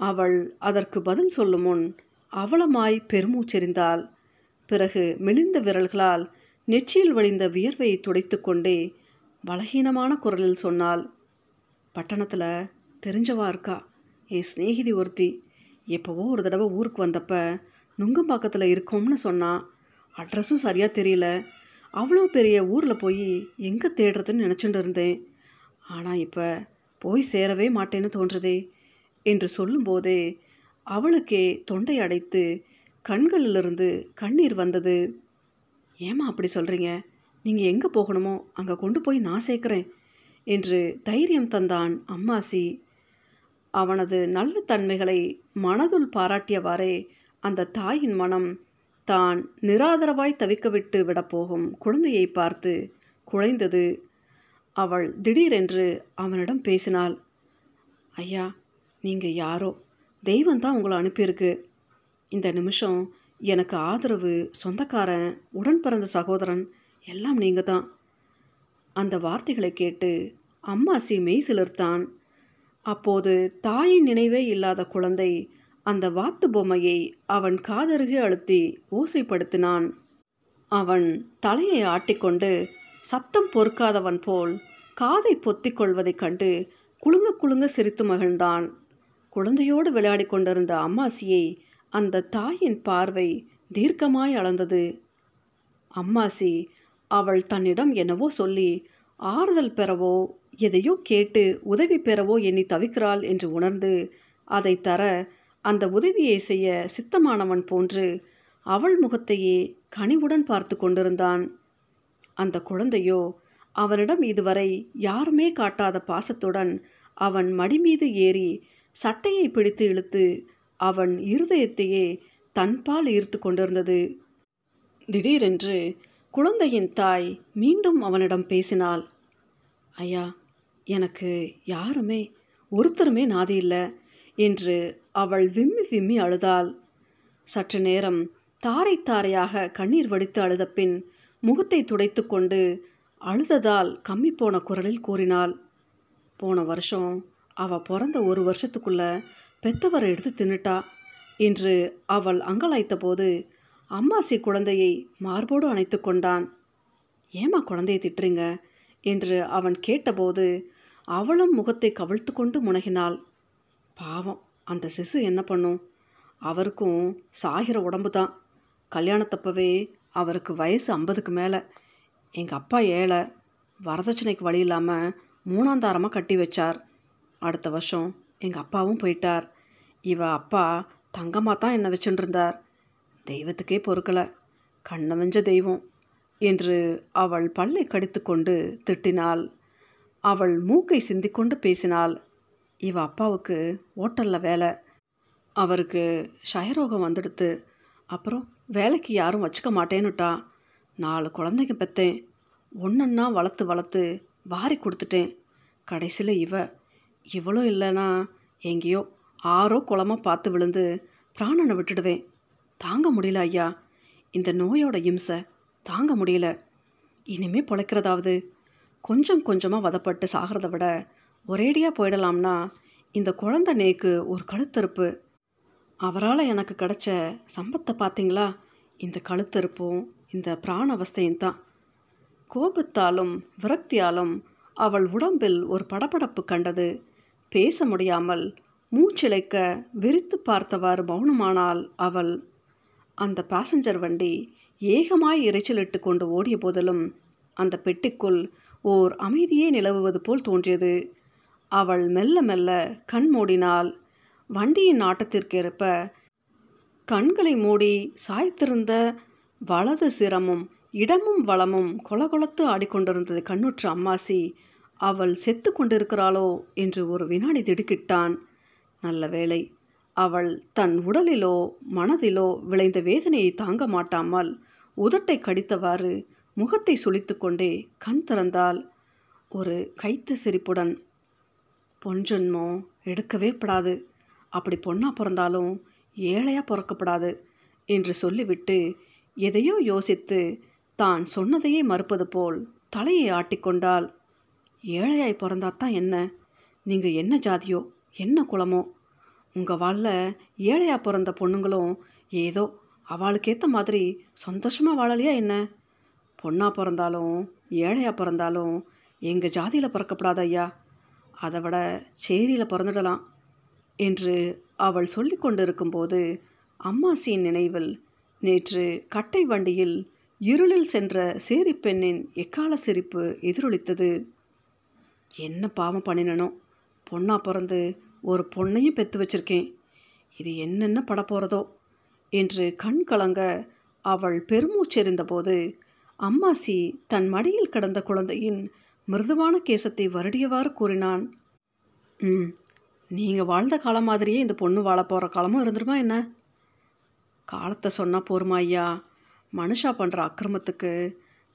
அவள் அதற்கு பதில் சொல்லும் முன் அவலமாய் பெருமூச்செறிந்தாள். பிறகு மெலிந்த விரல்களால் நெற்றியில் வழிந்த வியர்வையை துடைத்து கொண்டே பலகீனமான குரலில் சொன்னாள் பட்டணத்தில் தெரிஞ்சவா இருக்கா? என் சிநேகிதி ஒருத்தி. எப்போவோ ஒரு தடவை ஊருக்கு வந்தப்ப நுங்கம்பாக்கத்தில் இருக்கோம்னு சொன்னான் அட்ரஸும் சரியாக தெரியல. அவ்வளோ பெரிய ஊரில் போய் எங்கே தேடுறதுன்னு நினச்சிட்டு இருந்தேன். ஆனால் இப்போ போய் சேரவே மாட்டேன்னு தோன்றுதே என்று சொல்லும்போதே அவளுக்கே தொண்டை அடைத்து கண்களிலிருந்து கண்ணீர் வந்தது. ஏமா அப்படி சொல்கிறீங்க நீங்கள் எங்கே போகணுமோ அங்கே கொண்டு போய் நான் சேர்க்குறேன் என்று தைரியம் தந்தான் அம்மாசி. அவனது நல்ல தன்மைகளை மனதுள் பாராட்டியவாறே அந்த தாயின் மனம் தான் நிராதரவாய் தவிக்கவிட்டு விடப்போகும் குழந்தையை பார்த்து குழைந்தது. அவள் திடீரென்று அவனிடம் பேசினாள். ஐயா நீங்கள் யாரோ? தெய்வந்தான் உங்களை அனுப்பியிருக்கு. இந்த நிமிஷம் எனக்கு ஆதரவு சொந்தக்காரன் உடன் பிறந்த சகோதரன் எல்லாம் நீங்கள் தான் அந்த வார்த்தைகளை கேட்டு அம்மாசி மெய் சிலர்த்தான். அப்போது தாயின் நினைவே இல்லாத குழந்தை அந்த வாத்து பொம்மையை அவன் காதருகே அழுத்தி ஓசைப்படுத்தினான். அவன் தலையை ஆட்டிக்கொண்டு சப்தம் பொறுக்காதவன் போல் காதை பொத்திக் கொள்வதைக் கண்டு குலுங்க குலுங்க சிரித்து மகிழ்ந்தான். குழந்தையோடு விளையாடி கொண்டிருந்த அம்மாசியை அந்த தாயின் பார்வை தீர்க்கமாய் அளந்தது. அம்மாசி அவள் தன்னிடம் என்னவோ சொல்லி ஆறுதல் பெறவோ எதையோ கேட்டு உதவி பெறவோ எண்ணி தவிக்கிறாள் என்று உணர்ந்து அதை தர அந்த உதவியை செய்ய சித்தமானவன் போன்று அவள் முகத்தையே கனிவுடன் பார்த்து கொண்டிருந்தான். அந்த குழந்தையோ அவனிடம் இதுவரை யாருமே காட்டாத பாசத்துடன் அவன் மடிமீது ஏறி சட்டையை பிடித்து இழுத்து அவன் இருதயத்தையே தன்பால் ஈர்த்து கொண்டிருந்தது. திடீரென்று குழந்தையின் தாய் மீண்டும் அவனிடம் பேசினாள். ஐயா எனக்கு யாருமே ஒருத்தருமே நாதி இல்லை என்று அவள் விம்மி விம்மி அழுதாள். சற்று நேரம் தாரை தாரையாக கண்ணீர் வடித்து அழுத பின் முகத்தை துடைத்து கொண்டு அழுததால் கம்மி போன குரலில் கூறினாள். போன வருஷம் அவ பிறந்த ஒரு வருஷத்துக்குள்ள பெத்தவரை எடுத்து தின்னுட்டா என்று அவள் அங்கலாய்த்த போது அம்மாசி குழந்தையை மார்போடு அணைத்து கொண்டான். ஏமா குழந்தையை திட்டுறீங்க? என்று அவன் கேட்டபோது அவளும் முகத்தை கவிழ்த்து கொண்டு முனகினாள். பாவம் அந்த சிசு என்ன பண்ணும்? அவருக்கும் சாகிற உடம்பு தான் கல்யாணத்தப்பவே அவருக்கு வயசு ஐம்பதுக்கு மேலே. எங்கள் அப்பா ஏழை வரதட்சணைக்கு வழி இல்லாமல் மூணாந்தாரமாக கட்டி வச்சார். அடுத்த வருஷம் எங்கள் அப்பாவும் போயிட்டார். இவ அப்பா தங்கமாக தான் என்னை வச்சுட்டுருந்தார் தெய்வத்துக்கே பொறுக்கலை. கண்ணவஞ்ச தெய்வம் என்று அவள் பல்லை கடித்துக்கொண்டு திட்டினாள். அவள் மூக்கை சிந்திக்கொண்டு பேசினாள். இவ அப்பாவுக்கு ஓட்டலில் வேலை. அவருக்கு ஷயரோகம் வந்துடுத்து. அப்புறம் வேலைக்கு யாரும் வச்சுக்க மாட்டேன்னுட்டா. நாலு குழந்தைங்க பெற்றேன் ஒன்றன்னா வளர்த்து வளர்த்து வாரி கொடுத்துட்டேன். கடைசியில் இவ இவளும் இல்லைன்னா எங்கேயோ ஆறோ குளமாக பார்த்து விழுந்து பிராணனை விட்டுடுவேன். தாங்க முடியல ஐயா. இந்த நோயோட இம்சை தாங்க முடியல. இனிமே பிழைக்கிறதாவது கொஞ்சம் கொஞ்சமாக வதப்பட்டு சாகிறத விட ஒரேடியாக போயிடலாம்னா இந்த குழந்த நேக்கு ஒரு கழுத்தறுப்பு. அவரால் எனக்கு கிடைச்ச சம்பத்தை பார்த்தீங்களா இந்த கழுத்தறுப்பும் இந்த பிராண அவஸ்தையும் தான். கோபத்தாலும் விரக்தியாலும் அவள் உடம்பில் ஒரு படபடப்பு கண்டது. பேச முடியாமல் மூச்சிழைக்க விரித்து பார்த்தவாறு மௌனமானால் அவள் அந்த பாசஞ்சர் வண்டி ஏகமாய் இறைச்சலிட்டு கொண்டு ஓடிய போதிலும் அந்த பெட்டிக்குள் ஓர் அமைதியே நிலவுவது போல் தோன்றியது. அவள் மெல்ல மெல்ல கண் மூடினாள். வண்டியின் ஆட்டத்திற்கேற்ப கண்களை மூடி சாய்த்திருந்த வலது சிரமும் இடமும் வளமும் கொலகொலத்து ஆடிக்கொண்டிருந்தது கண்ணுற்ற அம்மாசி. அவள் செத்து கொண்டிருக்கிறாளோ என்று ஒரு வினாடி திடுக்கிட்டான். நல்ல வேளை அவள் தன் உடலிலோ மனதிலோ விளைந்த வேதனையை தாங்க மாட்டாமல் உதட்டை கடித்தவாறு முகத்தை சுளித்து கொண்டே கண் திறந்தால் ஒரு கைத்த சிரிப்புடன் பொன்ஜன்மோ எடுக்கவே படாது. அப்படி பொண்ணாக பிறந்தாலும் ஏழையாக பிறக்கப்படாது என்று சொல்லிவிட்டு எதையோ யோசித்து தான் சொன்னதையே மறுப்பது போல் தலையை ஆட்டிக்கொண்டால் ஏழையாய் பிறந்தாத்தான் என்ன? நீங்கள் என்ன ஜாதியோ? என்ன குலமோ? உங்கள் வாழில் ஏழையாக பிறந்த பொண்ணுங்களும் ஏதோ அவளுக்கேற்ற மாதிரி சந்தோஷமாக வாழலையா என்ன? பொண்ணாக பிறந்தாலும் ஏழையாக பிறந்தாலும் எங்கள் ஜாதியில் பிறக்கப்படாத ஐயா அதை விட சேரியில் பிறந்துடலாம் என்று அவள் சொல்லி கொண்டிருக்கும்போது அம்மாசியின் நினைவில் நேற்று கட்டை வண்டியில் இருளில் சென்ற சேரி பெண்ணின் எக்கால சிரிப்பு எதிரொலித்தது. என்ன பாவம் பண்ணினனோ. பொண்ணாக பிறந்து ஒரு பொண்ணையும் பெற்று வச்சிருக்கேன். இது என்னென்ன பட போகிறதோ என்று கண் கலங்க அவள் பெருமூச்செறிந்தபோது அம்மாசி தன் மடியில் கிடந்த குழந்தையின் மிருதுவான கேசத்தை வருடியவாறு கூறினான். ம் நீங்கள் வாழ்ந்த காலம் மாதிரியே இந்த பொண்ணு வாழ போகிற காலமும் இருந்துருமா என்ன? காலத்தை சொன்னால் போருமா ஐயா? மனுஷா பண்ணுற அக்கிரமத்துக்கு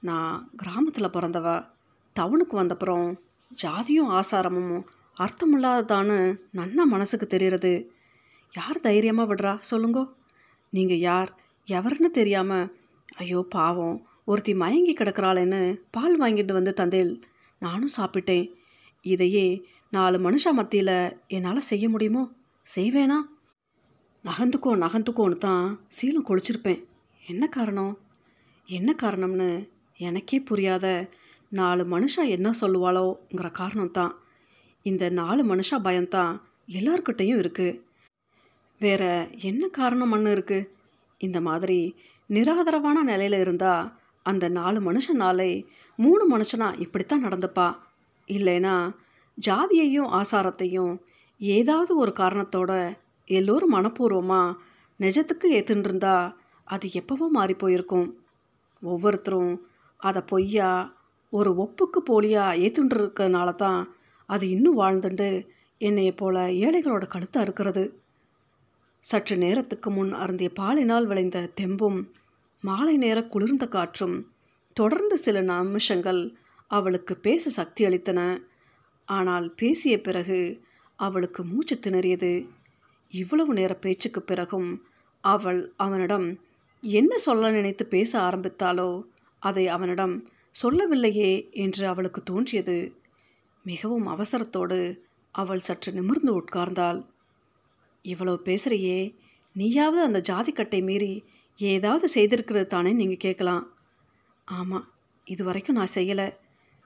நான் கிராமத்தில் பிறந்தவ டவுனுக்கு வந்தப்புறம் ஜாதியும் ஆசாரமும் அர்த்தமில்லாததான்னு நன்னா மனசுக்கு தெரிகிறது யார் தைரியமாக விடுறா? சொல்லுங்கோ. நீங்கள் யார்? எவருன்னு தெரியாமல் ஐயோ பாவம் ஒருத்தி மயங்கி கிடக்கிறாளேன்னு பால் வாங்கிட்டு வந்து தந்தேல் நானும் சாப்பிட்டேன். இதையே நாலு மனுஷா மத்தியில் என்னால் செய்ய முடியுமோ? செய்வேனா? நகர்ந்துக்கோ நகர்ந்துக்கோன்னு தான் சீலம் கொளிச்சிருப்பேன். என்ன காரணம்? என்ன காரணம்னு எனக்கே புரியாத நாலு மனுஷா என்ன சொல்லுவாளோங்கிற காரணம் தான் இந்த நாலு மனுஷா பயம்தான் எல்லார்கிட்டையும் இருக்குது வேற என்ன காரணம் மண்ணு இருக்குது இந்த மாதிரி நிராதரவான நிலையில் இருந்தால் அந்த நாலு மனுஷனாலே மூணு மனுஷனா இப்படித்தான் நடந்துப்பா. இல்லைனா ஜாதியையும் ஆசாரத்தையும் ஏதாவது ஒரு காரணத்தோட எல்லோரும் மனப்பூர்வமாக நிஜத்துக்கு ஏற்றுன்றிருந்தா அது எப்போவோ மாறி போயிருக்கும். ஒவ்வொருத்தரும் அதை பொய்யா ஒரு ஒப்புக்கு போலியாக ஏற்றுன்றிருக்கனால தான் அது இன்னும் வாழ்ந்துண்டு என்னைய போல ஏழைகளோட கழுத்தாக இருக்கிறது. சற்று நேரத்துக்கு முன் அருந்திய பாலினால் விளைந்த தெம்பும் மாலை நேர குளிர்ந்த காற்றும். தொடர்ந்து சில நிமிஷங்கள் அவளுக்கு பேச சக்தி அளித்தன. ஆனால் பேசிய பிறகு அவளுக்கு மூச்சு திணறியது. இவ்வளவு நேர பேச்சுக்கு பிறகும் அவள் அவனிடம் என்ன சொல்ல நினைத்து பேச ஆரம்பித்தாலோ அதை அவனிடம் சொல்லவில்லையே என்று அவளுக்கு தோன்றியது. மிகவும் அவசரத்தோடு அவள் சற்று நிமிர்ந்து உட்கார்ந்தாள். இவ்வளவு பேசுகிறியே நீயாவது அந்த ஜாதிக்கட்டை மீறி ஏதாவது செய்திருக்கிறது தானே நீங்கள் கேட்கலாம். ஆமாம் இது வரைக்கும் நான் செய்யலை.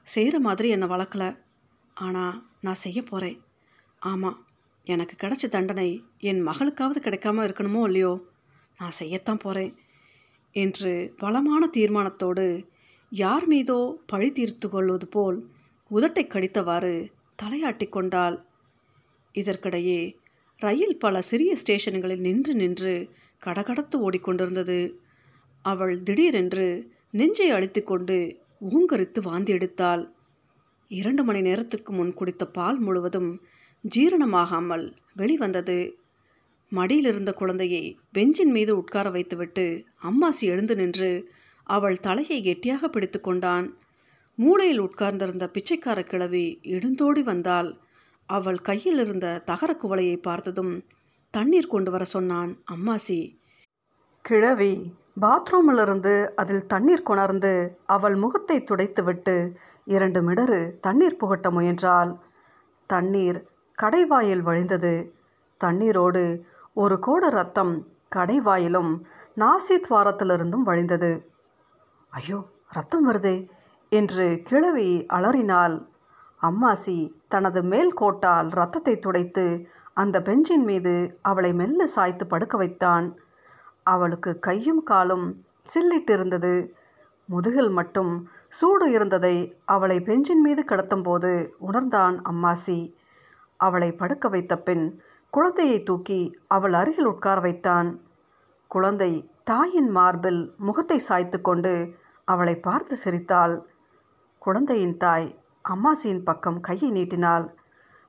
செய்கிற மாதிரி என்னை வளர்க்கல. ஆனால் நான் செய்ய போகிறேன் ஆமாம் எனக்கு கிடைச்ச தண்டனை என் மகளுக்காவது கிடைக்காம இருக்கணுமோ இல்லையோ? நான் செய்யத்தான் போகிறேன் என்று பலமான தீர்மானத்தோடு யார் மீதோ பழி தீர்த்து கொள்வது போல் உதட்டை கடித்தவாறு தலையாட்டி கொண்டாள். இதற்கிடையே ரயில் பல சிறிய ஸ்டேஷன்களில் நின்று நின்று கடகடத்து ஓடிக்கொண்டிருந்தது. அவள் திடீரென்று நெஞ்சை அழித்துக்கொண்டு ஊங்கரித்து வாந்தி எடுத்தாள். இரண்டு மணி நேரத்துக்கு முன் குடித்த பால் முழுவதும் ஜீரணமாகாமல் வெளிவந்தது. மடியில் இருந்த குழந்தையை பெஞ்சின் மீது உட்கார வைத்துவிட்டு அம்மாசி எழுந்து நின்று அவள் தலையை கெட்டியாக பிடித்து கொண்டான். மூளையில் உட்கார்ந்திருந்த பிச்சைக்கார கிழவி எழுந்தோடி வந்தாள். அவள் கையில் இருந்த தகர குவளையை பார்த்ததும் தண்ணீர் கொண்டு வர சொன்னான் அம்மாசி. கிழவி பாத்ரூமிலிருந்து அதில் தண்ணீர் கொணர்ந்து அவள் முகத்தை துடைத்துவிட்டு இரண்டு மிடறு தண்ணீர் புகட்ட முயன்றாள். தண்ணீர் கடைவாயில் வழிந்தது. தண்ணீரோடு ஒரு கோடு ரத்தம் கடைவாயிலும் நாசி துவாரத்திலிருந்தும் வழிந்தது. ஐயோ ரத்தம் வருதே என்று கிழவி அலறினாள். அம்மாசி தனது மேல் கோட்டால் ரத்தத்தை துடைத்து அந்த பெஞ்சின் மீது அவளை மெல்ல சாய்த்து படுக்க வைத்தான். அவளுக்கு கையும் காலும் சில்லிட்டிருந்தது. முதுகில் மட்டும் சூடு இருந்ததை அவளை பெஞ்சின் மீது கடத்தும்போது உணர்ந்தான் அம்மாசி. அவளை படுக்க வைத்த பின் குழந்தையை தூக்கி அவள் அருகில் உட்கார வைத்தான். குழந்தை தாயின் மார்பில் முகத்தை சாய்த்து கொண்டு அவளை பார்த்து சிரித்தாள். குழந்தையின் தாய் அம்மாசியின் பக்கம் கையை நீட்டினாள்.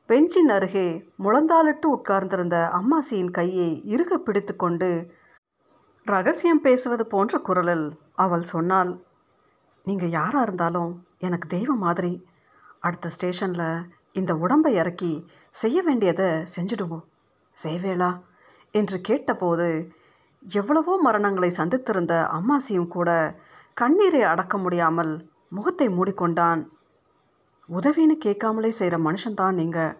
பெஞ்சின் அருகே முழந்தாளிட்டு உட்கார்ந்திருந்த அம்மாசியின் கையை இறுக பிடித்து கொண்டு ரகசியம் பேசுவது போன்ற குரலில் அவள் சொன்னாள் நீங்கள் யாராக இருந்தாலும் எனக்கு தெய்வம் மாதிரி. அடுத்த ஸ்டேஷனில் இந்த உடம்பை இறக்கி செய்ய வேண்டியதை செஞ்சிடுவோம். செய்வேளா? என்று கேட்டபோது எவ்வளவோ மரணங்களை சந்தித்திருந்த அம்மாசியும் கூட கண்ணீரை அடக்க முடியாமல் முகத்தை மூடிக்கொண்டான் உதவின்னு கேட்காமலே செய்கிற மனுஷன்தான் நீங்கள்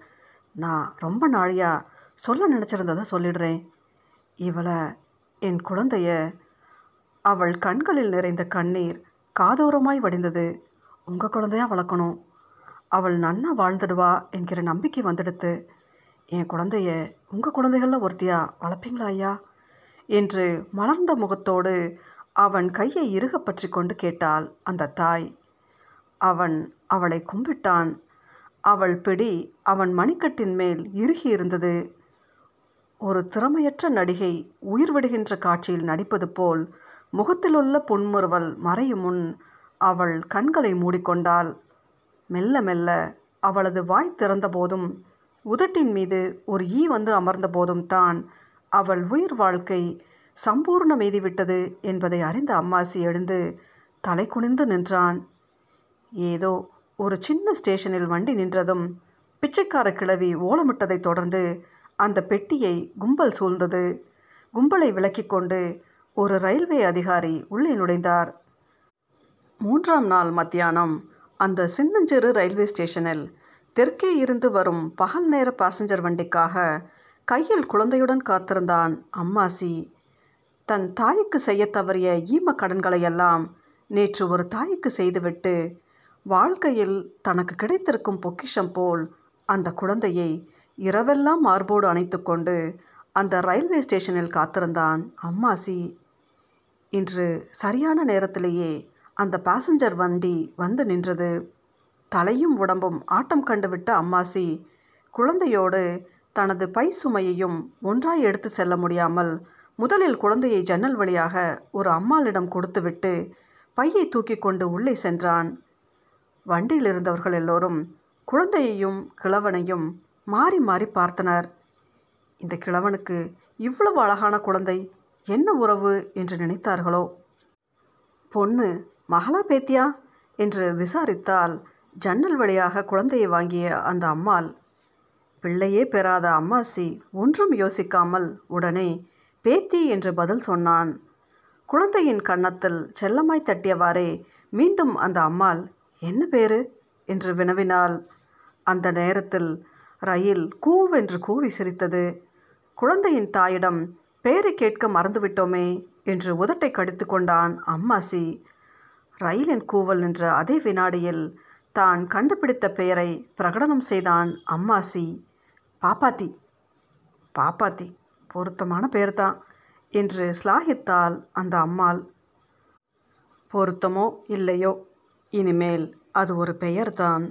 நான் ரொம்ப நாழியாக சொல்ல நினச்சிருந்ததை சொல்லிடுறேன். இவளை என் குழந்தைய அவள் கண்களில் நிறைந்த கண்ணீர் காதோரமாய் வடிந்தது. உங்கள் குழந்தையா வளர்க்கணும். அவள் நன்னா வாழ்ந்துடுவா என்கிற நம்பிக்கை வந்துடுத்து. என் குழந்தைய உங்கள் குழந்தைகளில் ஒருத்தியா வளர்ப்பீங்களா ஐயா? என்று மலர்ந்த முகத்தோடு அவன் கையை இறுக பற்றி கொண்டு கேட்டாள் அந்த தாய். அவன் அவளை கும்பிட்டான். அவள் பிடி அவன் மணிக்கட்டின் மேல் இறுகி இருந்தது. ஒரு திறமையற்ற நடிகை உயிர் விடுகின்ற காட்சியில் நடிப்பது போல் முகத்திலுள்ள புன்முறுவல் மறையும் முன் அவள் கண்களை மூடிக்கொண்டாள். மெல்ல மெல்ல அவளது வாய் திறந்தபோதும் உதட்டின் மீது ஒரு ஈ வந்து அமர்ந்த போதும் தான் அவள் உயிர் வாழ்க்கை சம்பூர்ணம் எய்திவிட்டது என்பதை அறிந்த அம்மாசி எழுந்து தலை குனிந்து நின்றான். ஏதோ ஒரு சின்ன ஸ்டேஷனில் வண்டி நின்றதும் பிச்சைக்கார கிழவி ஓலமிட்டதைத் தொடர்ந்து அந்த பெட்டியை கும்பல் சூழ்ந்தது. கும்பலை விலக்கிக் கொண்டு ஒரு ரயில்வே அதிகாரி உள்ளே நுழைந்தார். மூன்றாம் நாள் மத்தியானம் அந்த சின்னஞ்சிறு ரயில்வே ஸ்டேஷனில் தெற்கே இருந்து வரும் பகல் நேர பாசஞ்சர் வண்டிக்காக கையில் குழந்தையுடன் காத்திருந்தான் அம்மாசி. தன் தாய்க்கு செய்ய தவறிய ஈம கடன்களையெல்லாம் நேற்று ஒரு தாய்க்கு செய்துவிட்டு வாழ்க்கையில் தனக்கு கிடைத்திருக்கும் பொக்கிஷம் போல் அந்த குழந்தையை இரவெல்லாம் மார்போடு அணைத்து கொண்டு அந்த ரயில்வே ஸ்டேஷனில் காத்திருந்தான் அம்மாசி. இன்று சரியான நேரத்திலேயே அந்த பாசஞ்சர் வண்டி வந்து நின்றது. தலையும் உடம்பும் ஆட்டம் கண்டுவிட்ட அம்மாசி குழந்தையோடு தனது பை சுமையையும் ஒன்றாய் எடுத்து செல்ல முடியாமல் முதலில் குழந்தையை ஜன்னல் வழியாக ஒரு அம்மாளிடம் கொடுத்துவிட்டு பையை தூக்கி கொண்டு உள்ளே சென்றான். வண்டியில் இருந்தவர்கள் எல்லோரும் குழந்தையையும் கிழவனையும் மாறி மாறி பார்த்தனர். இந்த கிழவனுக்கு இவ்வளவு அழகான குழந்தை என்ன உறவு என்று நினைத்தார்களோ? பொண்ணு மகளா பேத்தியா? என்று விசாரித்தால் ஜன்னல் வழியாக குழந்தையை வாங்கிய அந்த அம்மாள் பிள்ளையே பெறாத அம்மாசி ஒன்றும் யோசிக்காமல் உடனே பேத்தி என்று பதில் சொன்னான். குழந்தையின் கன்னத்தில் செல்லமாய் தட்டியவாறே மீண்டும் அந்த அம்மாள் என்ன பேர்? என்று வினவினால் அந்த நேரத்தில் ரயில் கூவென்று கூவி சிரித்தது குழந்தையின் தாயிடம் பெயரை கேட்க மறந்துவிட்டோமே என்று உதட்டை கடித்து கொண்டான் அம்மாசி. ரயிலின் கூவல் நின்ற அதே வினாடியில் தான் கண்டுபிடித்த பெயரை பிரகடனம் செய்தான் அம்மாசி. பாப்பாத்தி. பாப்பாத்தி பொருத்தமான பெயர்தான் என்று ஸ்லாகித்தாள் அந்த அம்மாள். பொருத்தமோ இல்லையோ? இனிமேல் அது ஒரு பெயர்தான்.